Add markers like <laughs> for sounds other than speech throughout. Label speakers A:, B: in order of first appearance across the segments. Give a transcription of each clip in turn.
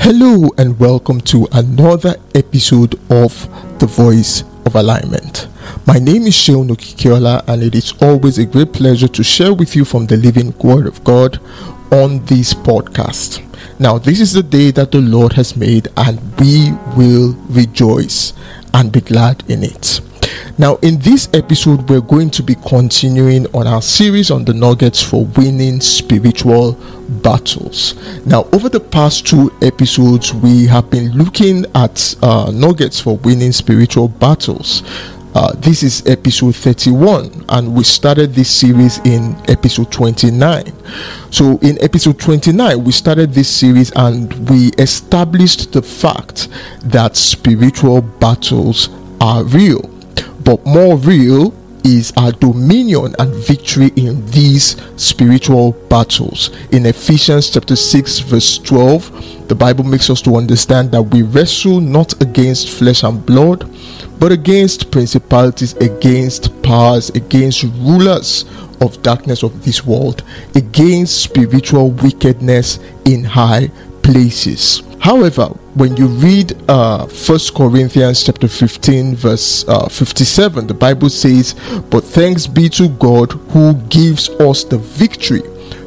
A: Hello and welcome to another episode of The Voice of Alignment. My name is Sheon Okikiola and it is always a great pleasure to share with you from the living word of God on this podcast. Now, this is the day that the Lord has made and we will rejoice and be glad in it. Now, in this episode, we're going to be continuing on our series on the nuggets for winning spiritual battles. Now, over the past two episodes, we have been looking at uh, nuggets for winning spiritual battles. Uh, this is episode 31, and we started this series in episode 29. So, in episode 29, we started this series and we established the fact that spiritual battles are real but more real is our dominion and victory in these spiritual battles. In Ephesians chapter 6, verse 12, the Bible makes us to understand that we wrestle not against flesh and blood, but against principalities, against powers, against rulers of darkness of this world, against spiritual wickedness in high places. However, when you read uh, 1 Corinthians chapter 15, verse uh, 57, the Bible says, But thanks be to God who gives us the victory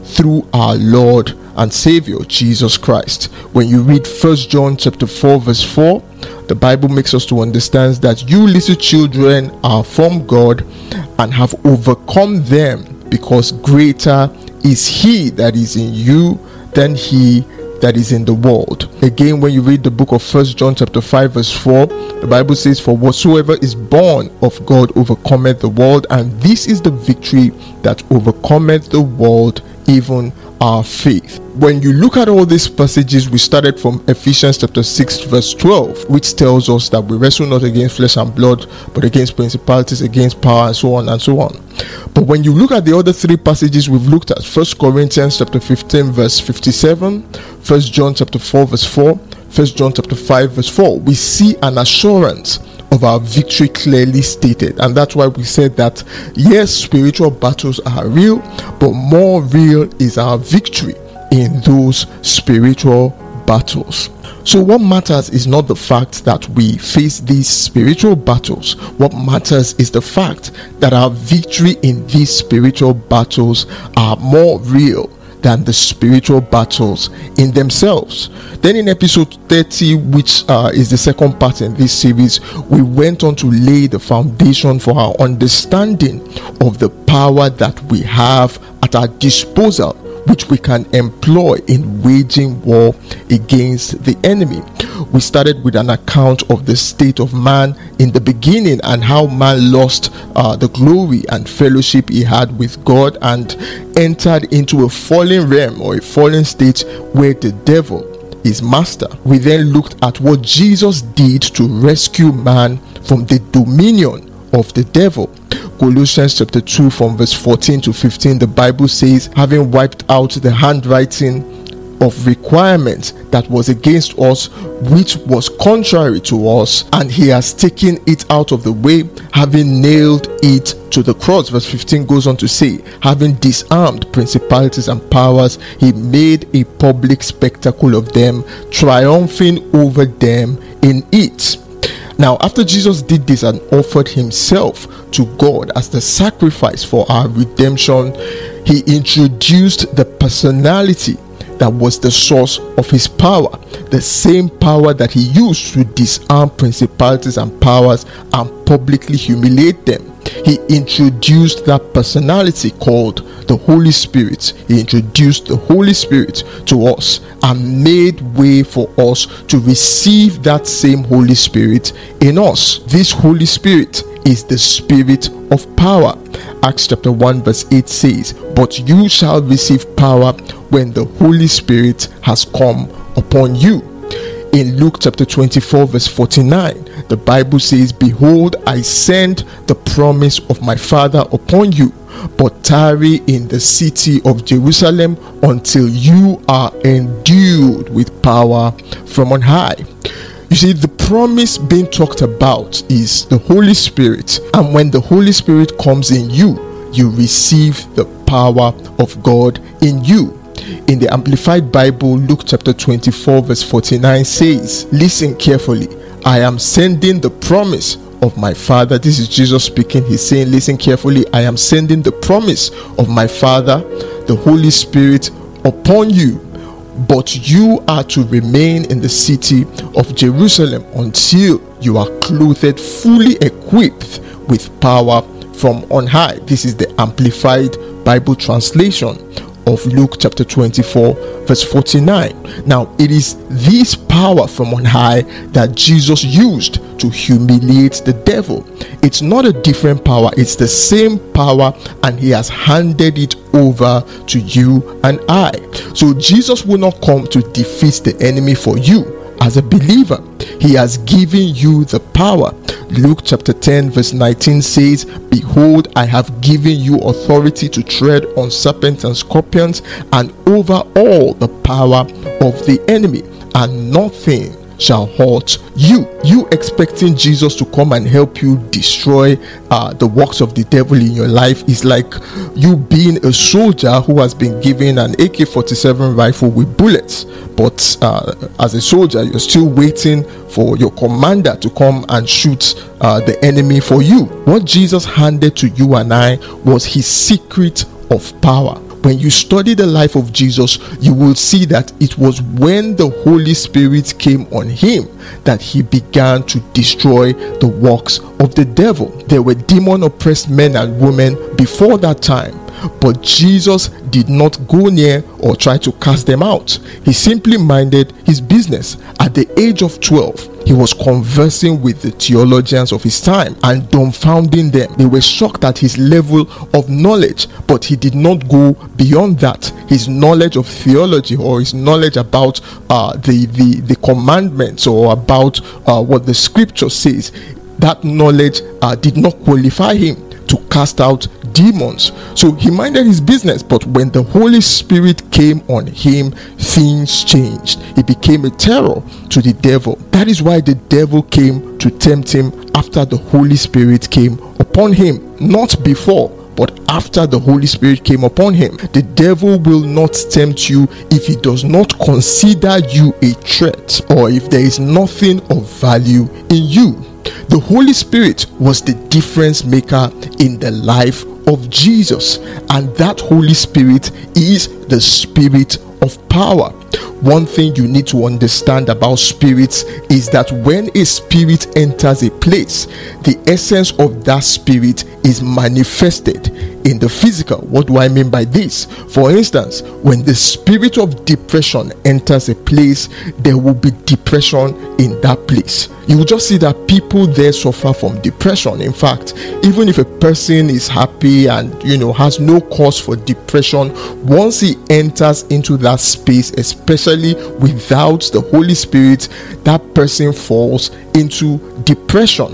A: through our Lord and Savior Jesus Christ. When you read 1 John chapter 4, verse 4, the Bible makes us to understand that you little children are from God and have overcome them because greater is he that is in you than he that is in the world. Again, when you read the book of First John chapter 5, verse 4, the Bible says, For whatsoever is born of God overcometh the world, and this is the victory that overcometh the world, even our faith. When you look at all these passages, we started from Ephesians chapter 6, verse 12, which tells us that we wrestle not against flesh and blood, but against principalities, against power, and so on and so on. But when you look at the other three passages we've looked at, First Corinthians chapter 15, verse 57, First John chapter 4, verse 4, First John chapter 5, verse 4, we see an assurance of our victory clearly stated. And that's why we said that yes, spiritual battles are real, but more real is our victory in those spiritual battles. So, what matters is not the fact that we face these spiritual battles. What matters is the fact that our victory in these spiritual battles are more real than the spiritual battles in themselves. Then, in episode 30, which uh, is the second part in this series, we went on to lay the foundation for our understanding of the power that we have at our disposal which we can employ in waging war against the enemy. We started with an account of the state of man in the beginning and how man lost uh, the glory and fellowship he had with God and entered into a fallen realm or a fallen state where the devil is master. We then looked at what Jesus did to rescue man from the dominion of the devil. Colossians chapter 2, from verse 14 to 15, the Bible says, having wiped out the handwriting of requirements that was against us, which was contrary to us, and he has taken it out of the way, having nailed it to the cross. Verse 15 goes on to say, having disarmed principalities and powers, he made a public spectacle of them, triumphing over them in it. Now, after Jesus did this and offered himself to God as the sacrifice for our redemption, he introduced the personality that was the source of his power, the same power that he used to disarm principalities and powers and publicly humiliate them he introduced that personality called the Holy Spirit. He introduced the Holy Spirit to us and made way for us to receive that same Holy Spirit in us. This Holy Spirit is the Spirit of power. Acts chapter 1, verse 8 says, But you shall receive power when the Holy Spirit has come upon you in Luke chapter 24, verse 49, the Bible says, Behold, I send the promise of my Father upon you, but tarry in the city of Jerusalem until you are endued with power from on high. You see, the promise being talked about is the Holy Spirit, and when the Holy Spirit comes in you, you receive the power of God in you. In the Amplified Bible, Luke chapter 24, verse 49 says, Listen carefully. I am sending the promise of my Father. This is Jesus speaking. He's saying, Listen carefully. I am sending the promise of my Father, the Holy Spirit, upon you. But you are to remain in the city of Jerusalem until you are clothed, fully equipped with power from on high. This is the Amplified Bible translation of Luke chapter 24, verse 49. Now, it is this power from on high that Jesus used to humiliate the devil. It's not a different power, it's the same power, and he has handed it over to you and I. So, Jesus will not come to defeat the enemy for you as a believer. He has given you the power. Luke chapter 10, verse 19 says, Behold, I have given you authority to tread on serpents and scorpions and over all the power of the enemy, and nothing shall halt you. You expecting Jesus to come and help you destroy uh, the works of the devil in your life is like you being a soldier who has been given an AK 47 rifle with bullets. But uh, as a soldier, you're still waiting for your commander to come and shoot uh, the enemy for you. What Jesus handed to you and I was his secret of power when you study the life of Jesus, you will see that it was when the Holy Spirit came on him that he began to destroy the works of the devil. There were demon oppressed men and women before that time but Jesus did not go near or try to cast them out. He simply minded his business. At the age of 12, he was conversing with the theologians of his time and dumbfounding them. They were shocked at his level of knowledge, but he did not go beyond that. His knowledge of theology or his knowledge about uh, the, the, the commandments or about uh, what the scripture says, that knowledge uh, did not qualify him to cast out demons. So he minded his business, but when the Holy Spirit came on him, things changed. He became a terror to the devil. That is why the devil came to tempt him after the Holy Spirit came upon him, not before. But after the Holy Spirit came upon him, the devil will not tempt you if he does not consider you a threat or if there is nothing of value in you. The Holy Spirit was the difference maker in the life of Jesus, and that Holy Spirit is the Spirit of power. One thing you need to understand about spirits is that when a spirit enters a place, the essence of that spirit is manifested in the physical. What do I mean by this? For instance, when the spirit of depression enters a place, there will be depression in that place. You will just see that people there suffer from depression. In fact, even if a person is happy and you know has no cause for depression, once he enters into that space, especially without the Holy Spirit, that person falls into depression.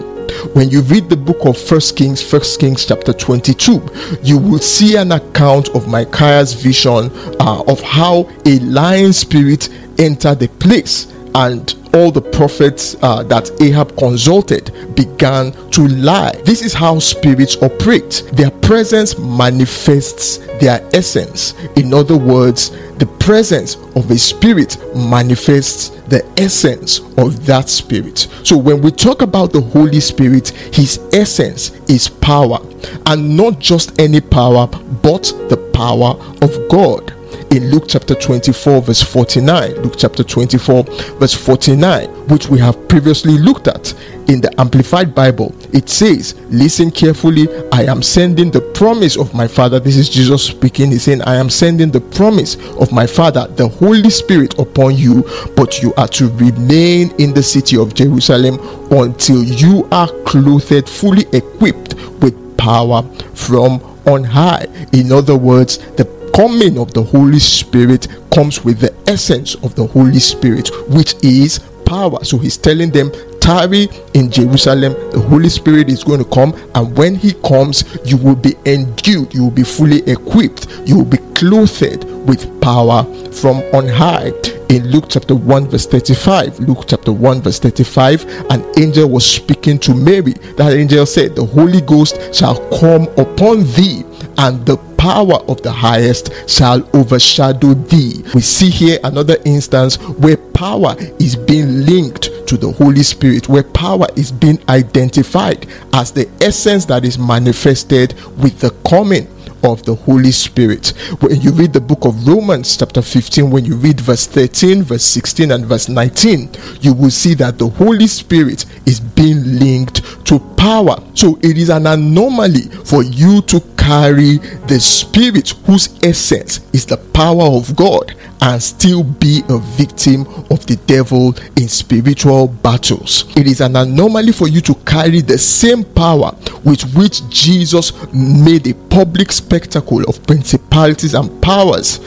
A: When you read the book of first kings first kings chapter 22 you will see an account of micaiah's vision uh, of how a lying spirit entered the place. And all the prophets uh, that Ahab consulted began to lie. This is how spirits operate. Their presence manifests their essence. In other words, the presence of a spirit manifests the essence of that spirit. So when we talk about the Holy Spirit, his essence is power, and not just any power, but the power of God in Luke chapter 24, verse 49. Luke chapter 24, verse 49, which we have previously looked at in the Amplified Bible. It says, Listen carefully, I am sending the promise of my Father. This is Jesus speaking. He's saying, I am sending the promise of my Father, the Holy Spirit, upon you, but you are to remain in the city of Jerusalem until you are clothed, fully equipped with power from on high. In other words, the coming of the Holy Spirit comes with the essence of the Holy Spirit, which is power. So he's telling them, tarry in Jerusalem. The Holy Spirit is going to come, and when He comes, you will be endued, you will be fully equipped, you will be clothed with power from on high. In Luke chapter 1, verse 35, Luke chapter 1, verse 35, an angel was speaking to Mary. That angel said, The Holy Ghost shall come upon thee, and the power of the highest shall overshadow thee. We see here another instance where power is being linked to the Holy Spirit, where power is being identified as the essence that is manifested with the coming of the Holy Spirit. When you read the book of Romans, chapter 15, when you read verse 13, verse 16, and verse 19, you will see that the Holy Spirit is being linked to power. So it is an anomaly for you to carry the Spirit whose essence is the power of God and still be a victim of the devil in spiritual battles. It is an anomaly for you to carry the same power with which Jesus made a public spectacle of principalities and powers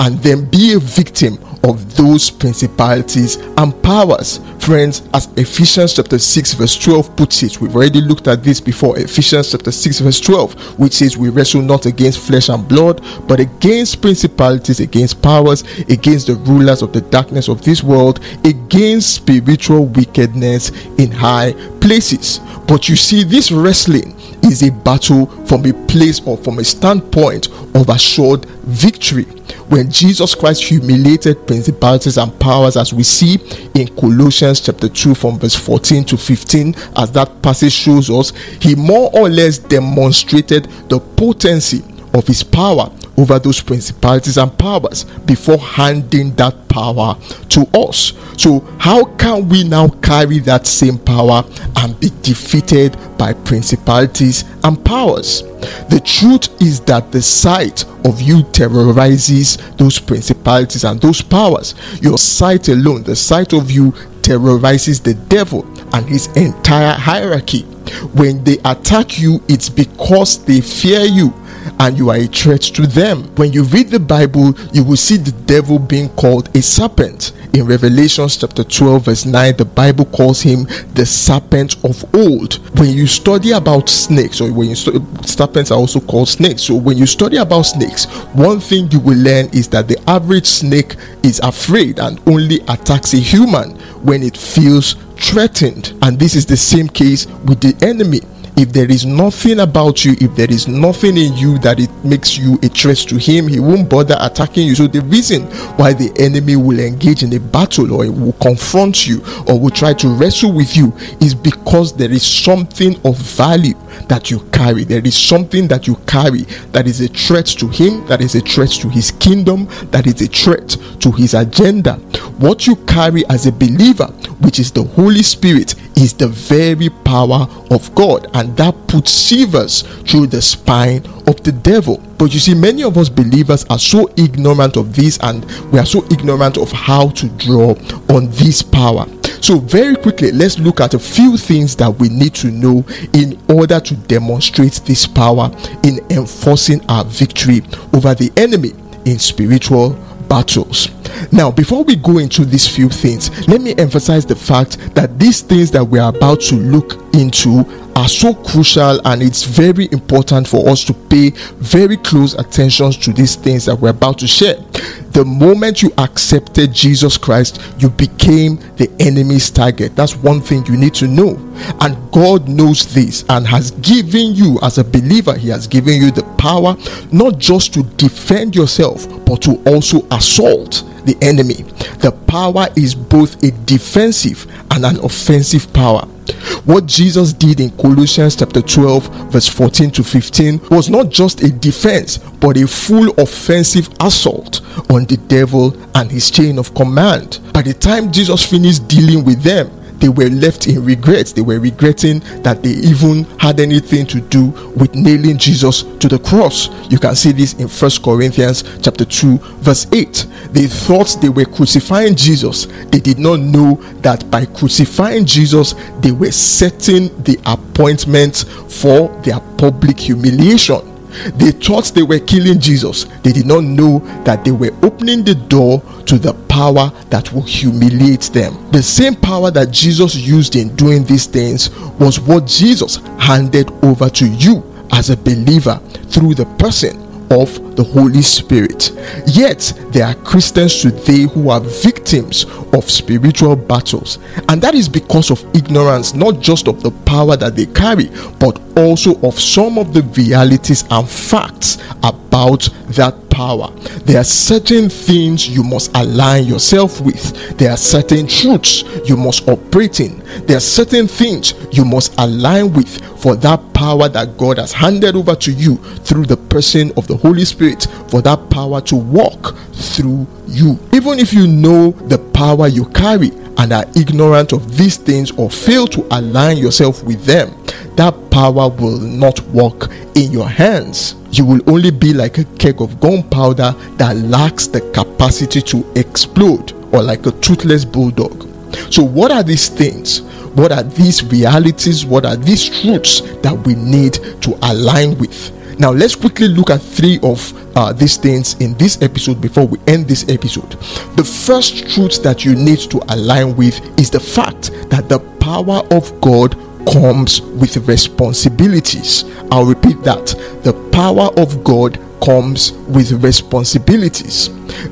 A: and then be a victim of those principalities and powers. Friends, as Ephesians chapter 6, verse 12 puts it, we've already looked at this before. Ephesians chapter 6, verse 12, which says, We wrestle not against flesh and blood, but against principalities, against powers, against the rulers of the darkness of this world, against spiritual wickedness in high places. But you see, this wrestling is a battle from a place or from a standpoint of assured victory. When Jesus Christ humiliated principalities and powers, as we see in Colossians chapter 2, from verse 14 to 15, as that passage shows us, he more or less demonstrated the potency of his power over those principalities and powers before handing that power to us. So, how can we now carry that same power and be defeated by principalities and powers? The truth is that the sight of you terrorizes those principalities and those powers. Your sight alone, the sight of you terrorizes the devil and his entire hierarchy. When they attack you, it's because they fear you and you are a threat to them. When you read the Bible, you will see the devil being called a serpent. In Revelation chapter 12, verse 9, the Bible calls him the serpent of old. When you study about snakes, or when you study, serpents are also called snakes. So when you study about snakes, one thing you will learn is that the average snake is afraid and only attacks a human when it feels threatened. And this is the same case with the enemy if there is nothing about you, if there is nothing in you that it makes you a threat to him, he won't bother attacking you. So the reason why the enemy will engage in a battle or will confront you or will try to wrestle with you is because there is something of value that you carry. There is something that you carry that is a threat to him, that is a threat to his kingdom, that is a threat to his agenda. What you carry as a believer, which is the Holy Spirit, is the very power of God, and that puts shivers through the spine of the devil. But you see, many of us believers are so ignorant of this, and we are so ignorant of how to draw on this power. So, very quickly, let's look at a few things that we need to know in order to demonstrate this power in enforcing our victory over the enemy in spiritual battles. Now, before we go into these few things, let me emphasize the fact that these things that we are about to look into are so crucial and it's very important for us to pay very close attention to these things that we're about to share. The moment you accepted Jesus Christ, you became the enemy's target. That's one thing you need to know. And God knows this and has given you, as a believer, He has given you the power not just to defend yourself, but to also assault the enemy. The power is both a defensive and an offensive power. What Jesus did in Colossians chapter 12, verse 14 to 15, was not just a defense, but a full offensive assault on the devil and his chain of command. By the time Jesus finished dealing with them, they were left in regret. They were regretting that they even had anything to do with nailing Jesus to the cross. You can see this in First Corinthians chapter 2 verse 8. They thought they were crucifying Jesus. They did not know that by crucifying Jesus, they were setting the appointment for their public humiliation. They thought they were killing Jesus. They did not know that they were opening the door to the power that will humiliate them. The same power that Jesus used in doing these things was what Jesus handed over to you as a believer through the person of the Holy Spirit. Yet, there are Christians today who are victims of spiritual battles, and that is because of ignorance, not just of the power that they carry, but also of some of the realities and facts about that power. There are certain things you must align yourself with. There are certain truths you must operate in. There are certain things you must align with for that power that God has handed over to you through the person of the Holy Spirit, for that power to walk through you. Even if you know the power you carry and are ignorant of these things or fail to align yourself with them, that power will not work in your hands. You will only be like a keg of gunpowder that lacks the capacity to explode, or like a toothless bulldog. So, what are these things? What are these realities? What are these truths that we need to align with? Now, let's quickly look at three of uh, these things in this episode before we end this episode. The first truth that you need to align with is the fact that the power of God comes with responsibilities. I'll repeat that. The power of God comes with responsibilities.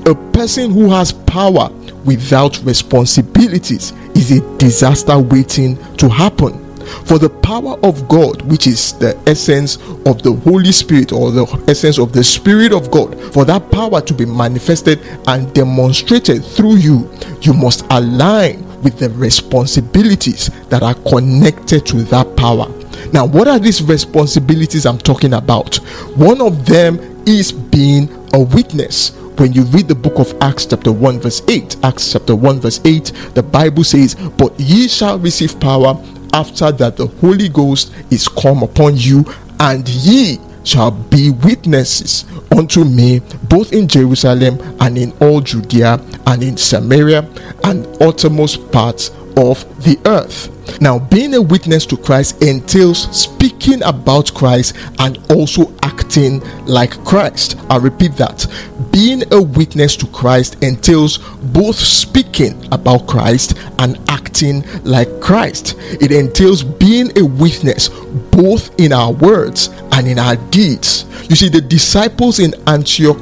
A: A person who has power without responsibilities is a disaster waiting to happen. For the power of God, which is the essence of the Holy Spirit or the essence of the Spirit of God, for that power to be manifested and demonstrated through you, you must align with the responsibilities that are connected to that power. Now, what are these responsibilities I'm talking about? One of them is being a witness. When you read the book of Acts, chapter 1, verse 8, Acts chapter 1, verse 8, the Bible says, But ye shall receive power after that the Holy Ghost is come upon you, and ye shall be witnesses unto me both in Jerusalem and in all Judea and in Samaria and uttermost parts of the earth. Now, being a witness to Christ entails speaking about Christ and also acting like Christ. I repeat that. Being a witness to Christ entails both speaking about Christ and acting like Christ. It entails being a witness both in our words and in our deeds. You see, the disciples in Antioch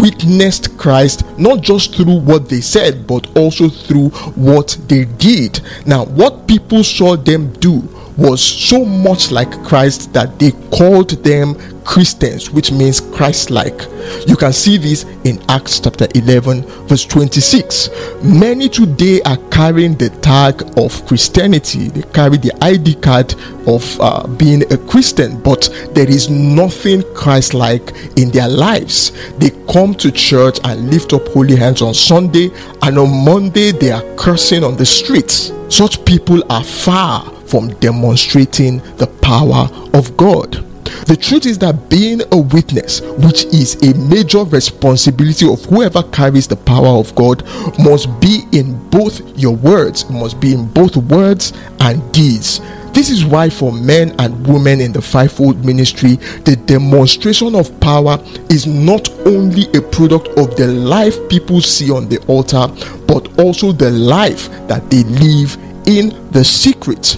A: witnessed Christ not just through what they said, but also through what they did. Now, what people saw them do was so much like Christ that they called them Christians, which means Christ like. You can see this in Acts chapter 11, verse 26. Many today are carrying the tag of Christianity, they carry the ID card of uh, being a Christian, but there is nothing Christ like in their lives. They come to church and lift up holy hands on Sunday, and on Monday they are cursing on the streets. Such people are far from demonstrating the power of God. The truth is that being a witness, which is a major responsibility of whoever carries the power of God, must be in both your words, must be in both words and deeds. This is why, for men and women in the fivefold ministry, the demonstration of power is not only a product of the life people see on the altar, but also the life that they live in the secret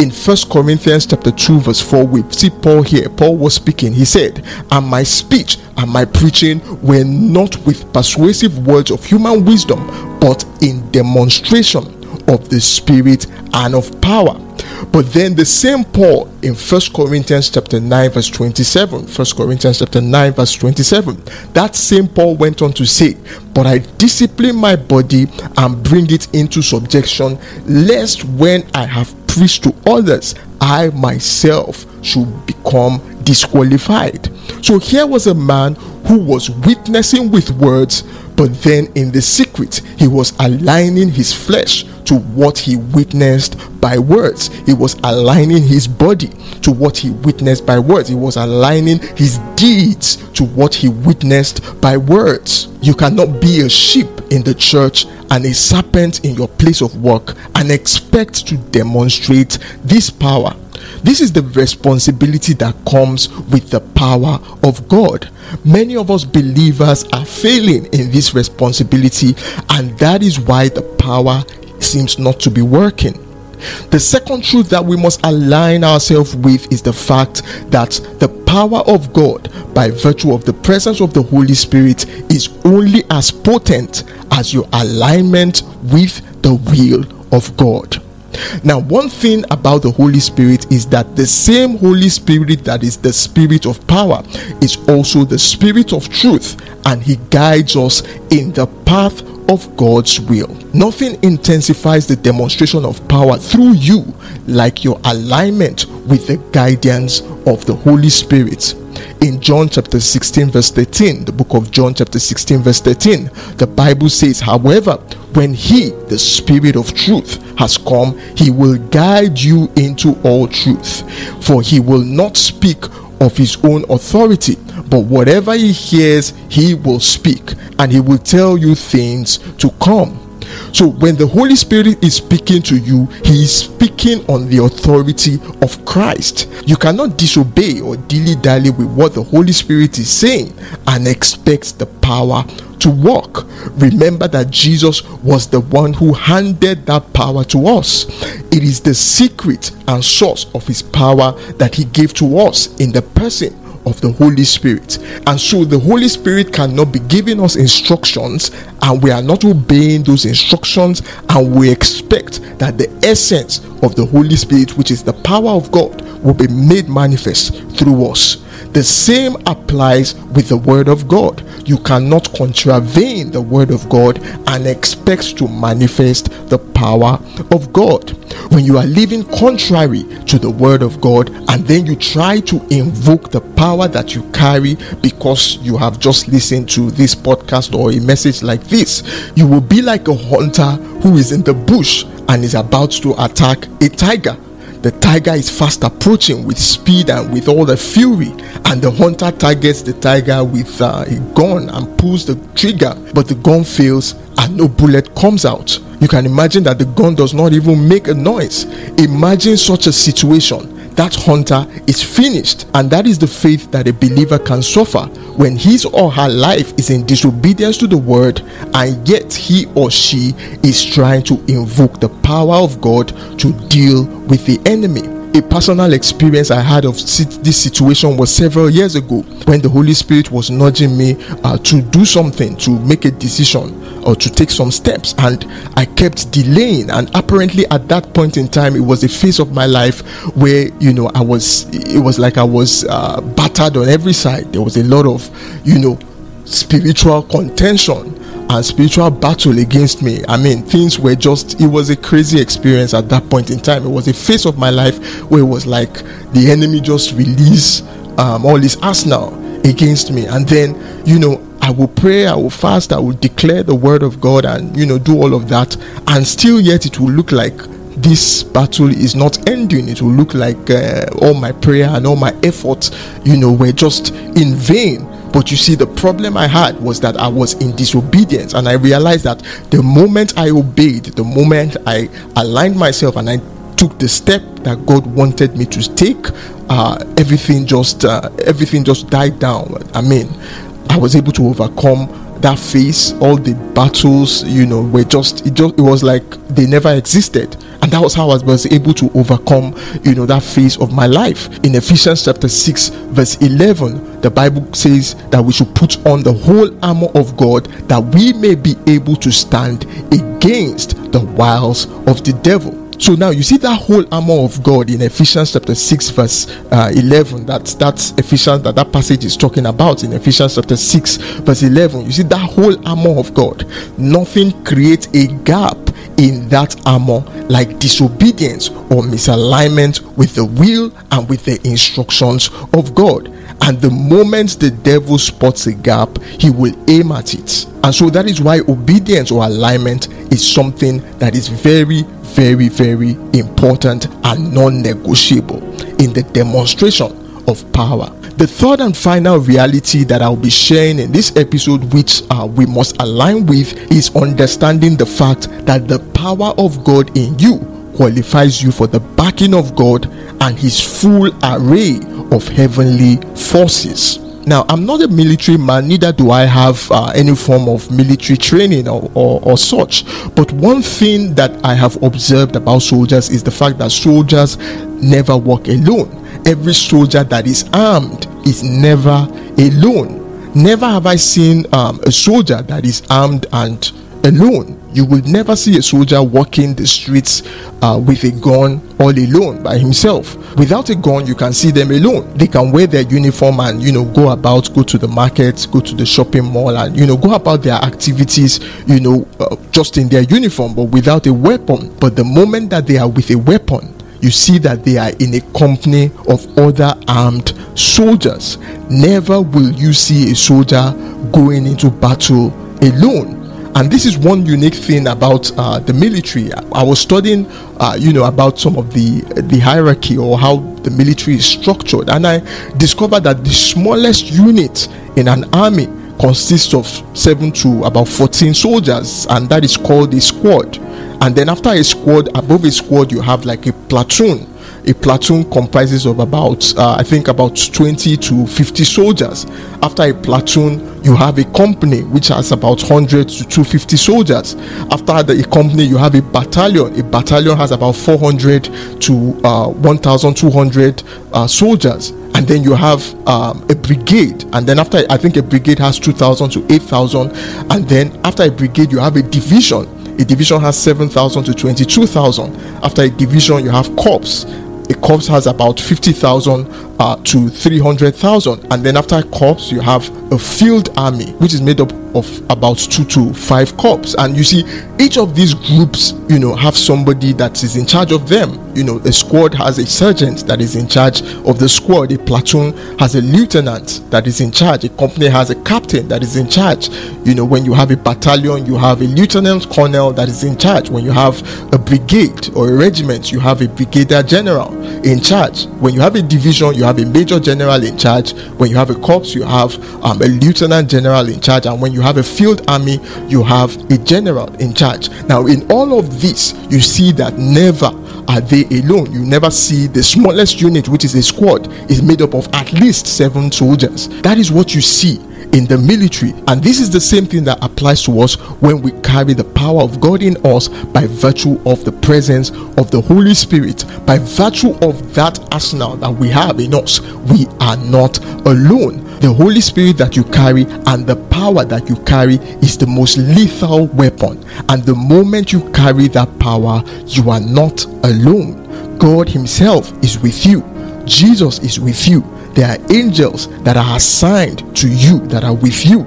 A: in First Corinthians chapter 2 verse 4 we see Paul here. Paul was speaking. He said and my speech and my preaching were not with persuasive words of human wisdom but in demonstration of the spirit and of power. But then the same Paul in First Corinthians chapter 9 verse 27 First Corinthians chapter 9 verse 27 that same Paul went on to say but I discipline my body and bring it into subjection lest when I have to others, I myself should become disqualified. So here was a man who was witnessing with words, but then in the secret, he was aligning his flesh to what he witnessed by words. He was aligning his body to what he witnessed by words. He was aligning his deeds to what he witnessed by words. You cannot be a sheep in the church and a serpent in your place of work and expect to demonstrate this power. This is the responsibility that comes with the power of God. Many of us believers are failing in this responsibility, and that is why the power seems not to be working. The second truth that we must align ourselves with is the fact that the power of God by virtue of the presence of the Holy Spirit is only as potent as your alignment with the will of God. Now, one thing about the Holy Spirit is that the same Holy Spirit that is the Spirit of power is also the Spirit of truth, and He guides us in the path of God's will. Nothing intensifies the demonstration of power through you like your alignment with the guidance of the Holy Spirit. In John chapter 16, verse 13, the book of John chapter 16, verse 13, the Bible says, However, when He, the Spirit of truth, has come, He will guide you into all truth. For He will not speak of His own authority, but whatever He hears, He will speak, and He will tell you things to come. So when the Holy Spirit is speaking to you, He is speaking on the authority of Christ. You cannot disobey or dilly dally with what the Holy Spirit is saying and expect the power to work. Remember that Jesus was the one who handed that power to us. It is the secret and source of His power that He gave to us in the person of the Holy Spirit. And so the Holy Spirit cannot be giving us instructions and we are not obeying those instructions and we expect that the essence of the Holy Spirit, which is the power of God, will be made manifest through us. The same applies with the Word of God. You cannot contravene the Word of God and expect to manifest the power of God. When you are living contrary to the Word of God and then you try to invoke the power that you carry because you have just listened to this podcast or a message like this, you will be like a hunter who is in the bush and is about to attack a tiger the tiger is fast approaching with speed and with all the fury, and the hunter targets the tiger with uh, a gun and pulls the trigger, but the gun fails and no bullet comes out. You can imagine that the gun does not even make a noise. Imagine such a situation that hunter is finished. And that is the faith that a believer can suffer when his or her life is in disobedience to the word, and yet he or she is trying to invoke the power of God to deal with the enemy. A personal experience I had of this situation was several years ago when the Holy Spirit was nudging me uh, to do something, to make a decision or to take some steps and I kept delaying and apparently at that point in time it was a phase of my life where you know I was it was like I was uh, battered on every side there was a lot of you know spiritual contention and spiritual battle against me. I mean, things were just, it was a crazy experience at that point in time. It was a phase of my life where it was like the enemy just released um, all his arsenal against me. And then, you know, I will pray, I will fast, I will declare the word of God and you know do all of that. And still yet it will look like this battle is not ending. It will look like uh, all my prayer and all my efforts you know were just in vain. But you see the problem i had was that i was in disobedience. And i realized that the moment i obeyed the moment i aligned myself and i took the step that god wanted me to take uh, everything just uh, everything just died down. I mean I was able to overcome that phase. All the battles, you know, were just it just it was like they never existed. And that was how I was able to overcome, you know, that phase of my life. In Ephesians chapter 6, verse 11, the Bible says that we should put on the whole armor of God that we may be able to stand against the wiles of the devil. So now you see that whole armor of God in Ephesians chapter 6, verse uh, 11. That's that's Ephesians that that passage is talking about in Ephesians chapter 6, verse 11. You see that whole armor of God. Nothing creates a gap in that armor like disobedience or misalignment with the will and with the instructions of God. And the moment the devil spots a gap, he will aim at it. And so that is why obedience or alignment is something that is very, very, very important and non negotiable in the demonstration of power. The third and final reality that I'll be sharing in this episode, which uh, we must align with, is understanding the fact that the power of God in you qualifies you for the backing of God and His full array of heavenly forces. Now, I'm not a military man, neither do I have uh, any form of military training or, or, or such. But one thing that I have observed about soldiers is the fact that soldiers never walk alone. Every soldier that is armed is never alone. Never have I seen um, a soldier that is armed and alone. You will never see a soldier walking the streets uh, with a gun all alone by himself. Without a gun, you can see them alone. They can wear their uniform and you know go about, go to the market, go to the shopping mall, and you know go about their activities, you know, uh, just in their uniform, but without a weapon. But the moment that they are with a weapon, you see that they are in a company of other armed soldiers. Never will you see a soldier going into battle alone and this is one unique thing about uh, the military. I was studying, uh, you know, about some of the the hierarchy or how the military is structured, and I discovered that the smallest unit in an army consists of seven to about 14 soldiers, and that is called a squad. And then after a squad, above a squad, you have like a platoon a platoon comprises of about uh, i think about 20 to 50 soldiers. After a platoon you have a company which has about 100 to 250 soldiers. After the company you have a battalion. A battalion has about 400 to uh, 1200 uh, soldiers. And then you have um, a brigade. And then after i think a brigade has 2000 to 8000 and then after a brigade you have a division. A division has 7,000 to 22,000. After a division, you have corps a corps has about 50,000 uh, to 300,000. And then after corps, you have a field army, which is made up of about two to five corps. And you see, each of these groups, you know, have somebody that is in charge of them. You know, a squad has a sergeant that is in charge of the squad, a platoon has a lieutenant that is in charge, a company has a captain that is in charge. You know, when you have a battalion, you have a lieutenant colonel that is in charge. When you have a brigade or a regiment, you have a brigadier general in charge. When you have a division, you have a major general in charge. When you have a corps, you have um, a lieutenant general in charge. And when you have a field army, you have a general in charge. Now, in all of this, you see that never are they alone. You never see the smallest unit, which is a squad, is made up of at least seven soldiers. That is what you see in the military. And this is the same thing that applies to us when we carry the power of God in us by virtue of the presence of the Holy Spirit. By virtue of that arsenal that we have in us, we are not alone. The Holy Spirit that you carry and the power that you carry is the most lethal weapon. And the moment you carry that power, you are not alone. God Himself is with you. Jesus is with you there are angels that are assigned to you that are with you.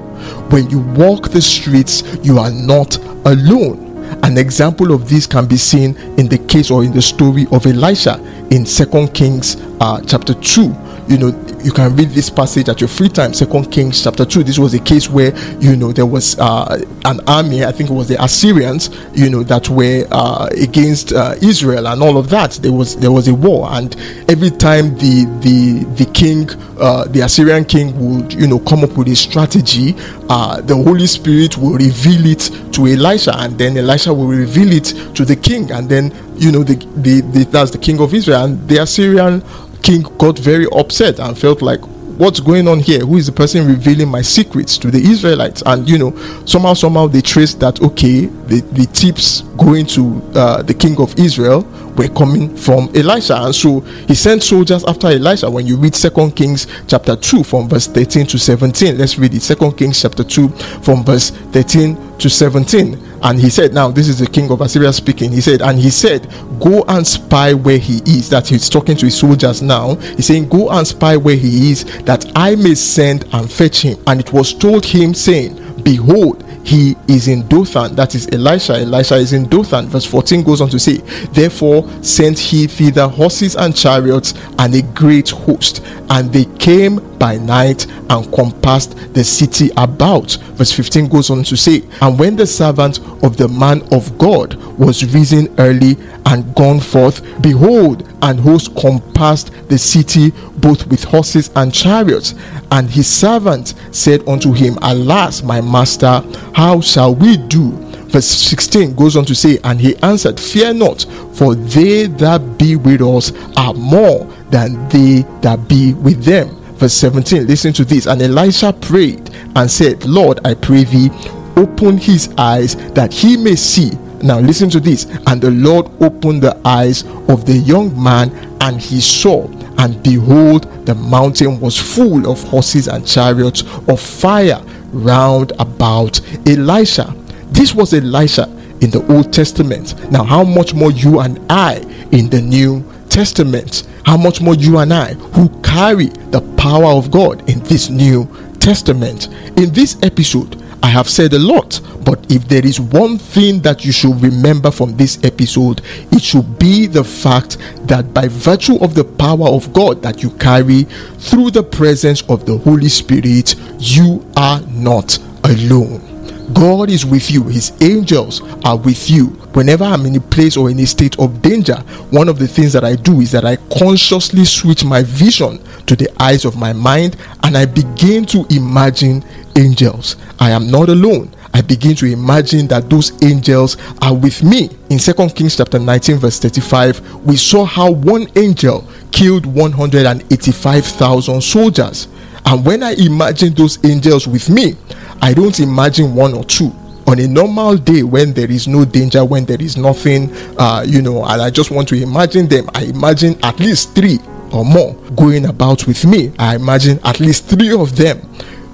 A: When you walk the streets, you are not alone. An example of this can be seen in the case or in the story of Elisha in Second Kings uh, chapter 2 you know you can read this passage at your free time second kings chapter 2 this was a case where you know there was uh, an army i think it was the assyrians you know that were uh, against uh, israel and all of that. There was there was a war and every time the the the king uh, the assyrian king would you know come up with a strategy uh, the holy spirit will reveal it to elisha and then elisha will reveal it to the king and then you know the, the, the that's the king of israel. And the assyrian king got very upset and felt like what's going on here? Who is the person revealing my secrets to the israelites? And you know somehow somehow they traced that okay the, the tips going to uh, the king of israel were coming from elisha. And so he sent soldiers after elisha. When you read second kings chapter 2 from verse 13 to 17 let's read it. Second kings chapter 2 from verse 13 to 17 and he said, Now, this is the king of Assyria speaking. He said, And he said, Go and spy where he is. That he's talking to his soldiers now. He's saying, Go and spy where he is, that I may send and fetch him. And it was told him, saying, Behold, he is in Dothan. That is Elisha. Elisha is in Dothan. Verse 14 goes on to say, Therefore sent he thither horses and chariots and a great host. And they came by night and compassed the city about. Verse 15 goes on to say, And when the servant of the man of God was risen early and gone forth, behold, an host compassed the city both with horses and chariots. And his servant said unto him, Alas, my master, how shall we do? Verse 16 goes on to say, And he answered, Fear not, for they that be with us are more than they that be with them verse 17. Listen to this. And Elisha prayed and said, Lord, I pray thee, open his eyes that he may see. Now, listen to this. And the Lord opened the eyes of the young man, and he saw. And behold, the mountain was full of horses and chariots of fire round about Elisha. This was Elisha in the Old Testament. Now, how much more you and I in the New Testament? How much more you and I who carry the power of God in this New Testament? In this episode, I have said a lot, but if there is one thing that you should remember from this episode, it should be the fact that by virtue of the power of God that you carry through the presence of the Holy Spirit, you are not alone. God is with you, His angels are with you. Whenever I'm in a place or in a state of danger, one of the things that I do is that I consciously switch my vision to the eyes of my mind and I begin to imagine angels. I am not alone. I begin to imagine that those angels are with me. In 2 Kings chapter 19, verse 35, we saw how one angel killed 185,000 soldiers. And when I imagine those angels with me, I don't imagine one or two. On a normal day, when there is no danger, when there is nothing, uh, you know, and I just want to imagine them, I imagine at least three or more going about with me. I imagine at least three of them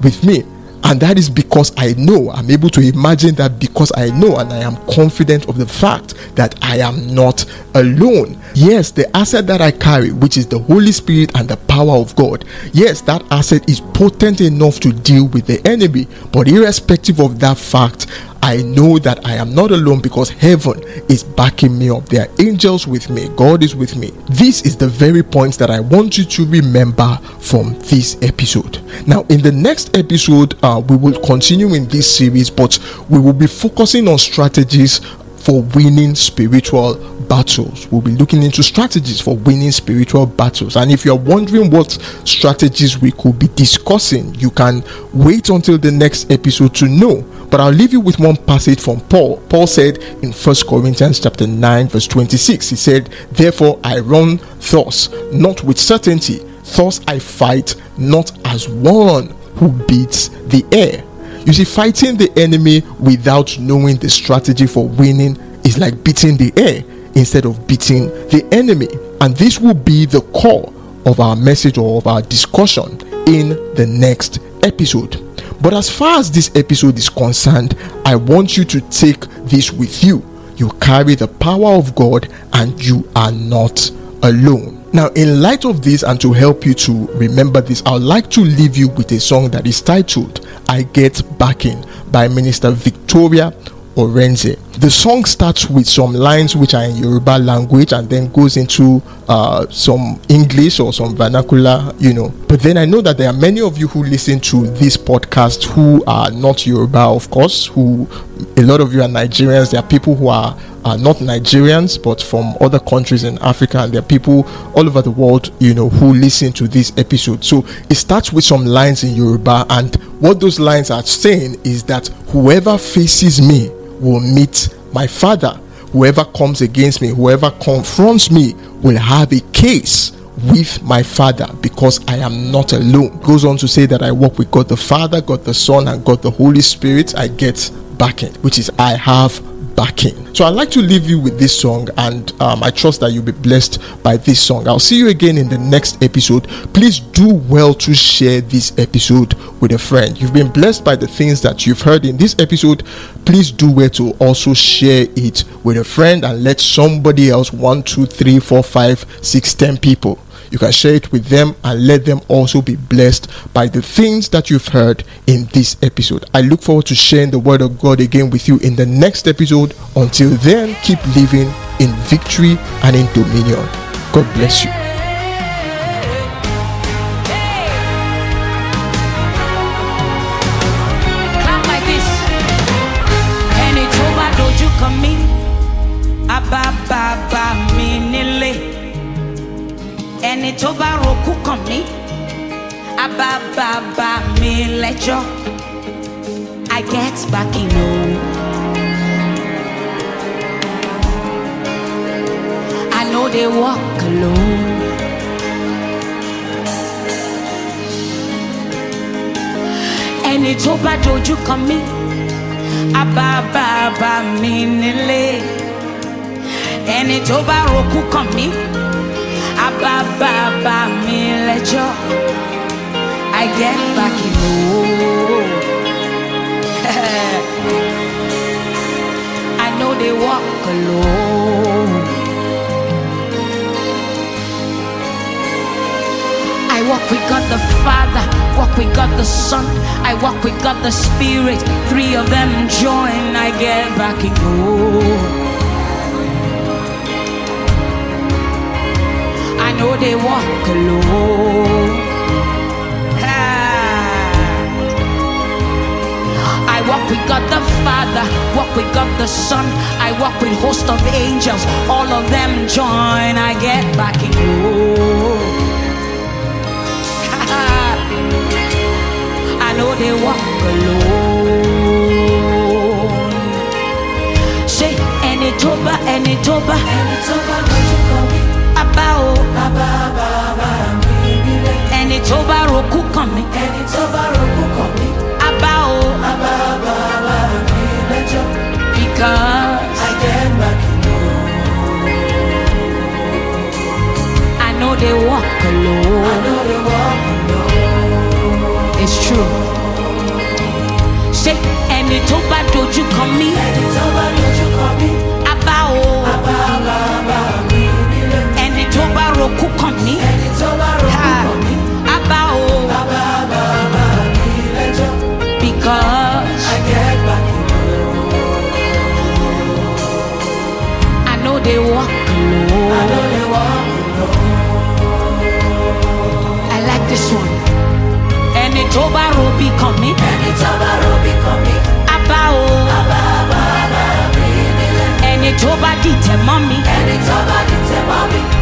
A: with me. And that is because I know, I'm able to imagine that because I know and I am confident of the fact that I am not alone. Yes, the asset that I carry, which is the Holy Spirit and the power of God, yes, that asset is potent enough to deal with the enemy. But irrespective of that fact, I know that I am not alone because heaven is backing me up. There are angels with me, God is with me. This is the very point that I want you to remember from this episode. Now, in the next episode, uh, we will continue in this series, but we will be focusing on strategies for winning spiritual battles. We'll be looking into strategies for winning spiritual battles. And if you're wondering what strategies we could be discussing, you can wait until the next episode to know. But I'll leave you with one passage from Paul. Paul said in 1 Corinthians chapter 9, verse 26, he said, Therefore I run thus, not with certainty, thus I fight not as one who beats the air. You see, fighting the enemy without knowing the strategy for winning is like beating the air instead of beating the enemy. And this will be the core of our message or of our discussion in the next episode. But as far as this episode is concerned, I want you to take this with you. You carry the power of God and you are not alone. Now, in light of this, and to help you to remember this, I'd like to leave you with a song that is titled I Get Backing by Minister Victoria Orenze. The song starts with some lines which are in Yoruba language and then goes into uh, some English or some vernacular, you know. But then I know that there are many of you who listen to this podcast who are not Yoruba, of course, who a lot of you are Nigerians. There are people who are uh, not Nigerians but from other countries in Africa, and there are people all over the world, you know, who listen to this episode. So it starts with some lines in Yoruba, and what those lines are saying is that whoever faces me will meet my father. Whoever comes against me, whoever confronts me, will have a case with my father because I am not alone. Goes on to say that I walk with God the Father, God the Son, and God the Holy Spirit. I get backing, which is I have backing. So I'd like to leave you with this song, and um, I trust that you'll be blessed by this song. I'll see you again in the next episode. Please do well to share this episode with a friend. You've been blessed by the things that you've heard in this episode. Please do well to also share it with a friend and let somebody else one, two, three, four, five, six, ten people you can share it with them and let them also be blessed by the things that you've heard in this episode. I look forward to sharing the word of God again with you in the next episode. Until then, keep living in victory and in dominion. God bless you.
B: Tó bá rokú kàn mí àbábàbà mi lẹ́jọ́ I get back in o. I know they walk alone. ẹni tó bá dojú kan mí abábábá mi nílé ẹni tó bá rokú kan mí abábábá mi lẹ́jọ́ I get back in oh. <laughs> I know they walk alone. I walk with God the Father, walk with God the Son, I walk with God the Spirit. Three of them join, I get back in go. Know they walk alone. Ah. I walk with God the Father, walk with God the Son, I walk with host of angels. All of them join, I get back in go. <laughs> I know they walk alone. Say, any toba, any
C: ẹni tó bá dojú kọ mí
B: about
C: bàbá bàbá mi nílé
B: any toba roku kan mi,
C: ẹni tó bá rogún kàn mí
B: about
C: bàbá bàbá mi lẹ́jọ́
B: because
C: I get back in
B: I know they walk alone.
C: I know they walk alone.
B: It's true. Say, doju kan mi,
C: ẹni tó bá dojú kọ mí
B: about
C: bàbá bàbá mi nílé
B: any toba roku kan mi,
C: ẹni tó bá rogún kàn mí
B: about
C: bàbá bàbá mi lẹ́jọ́
B: because
C: I get back in
B: I know they walk
C: I know they walk
B: I like this one. Ẹni tó bá robi kan mi,
C: ẹni tó bá rogún kàn mí
B: abá o.
C: bàbá bàbá mi nílé
B: Ẹni tó bá dìtẹ̀ mọ́ mi,
C: ẹni tó bá dìtẹ̀ mọ́ mi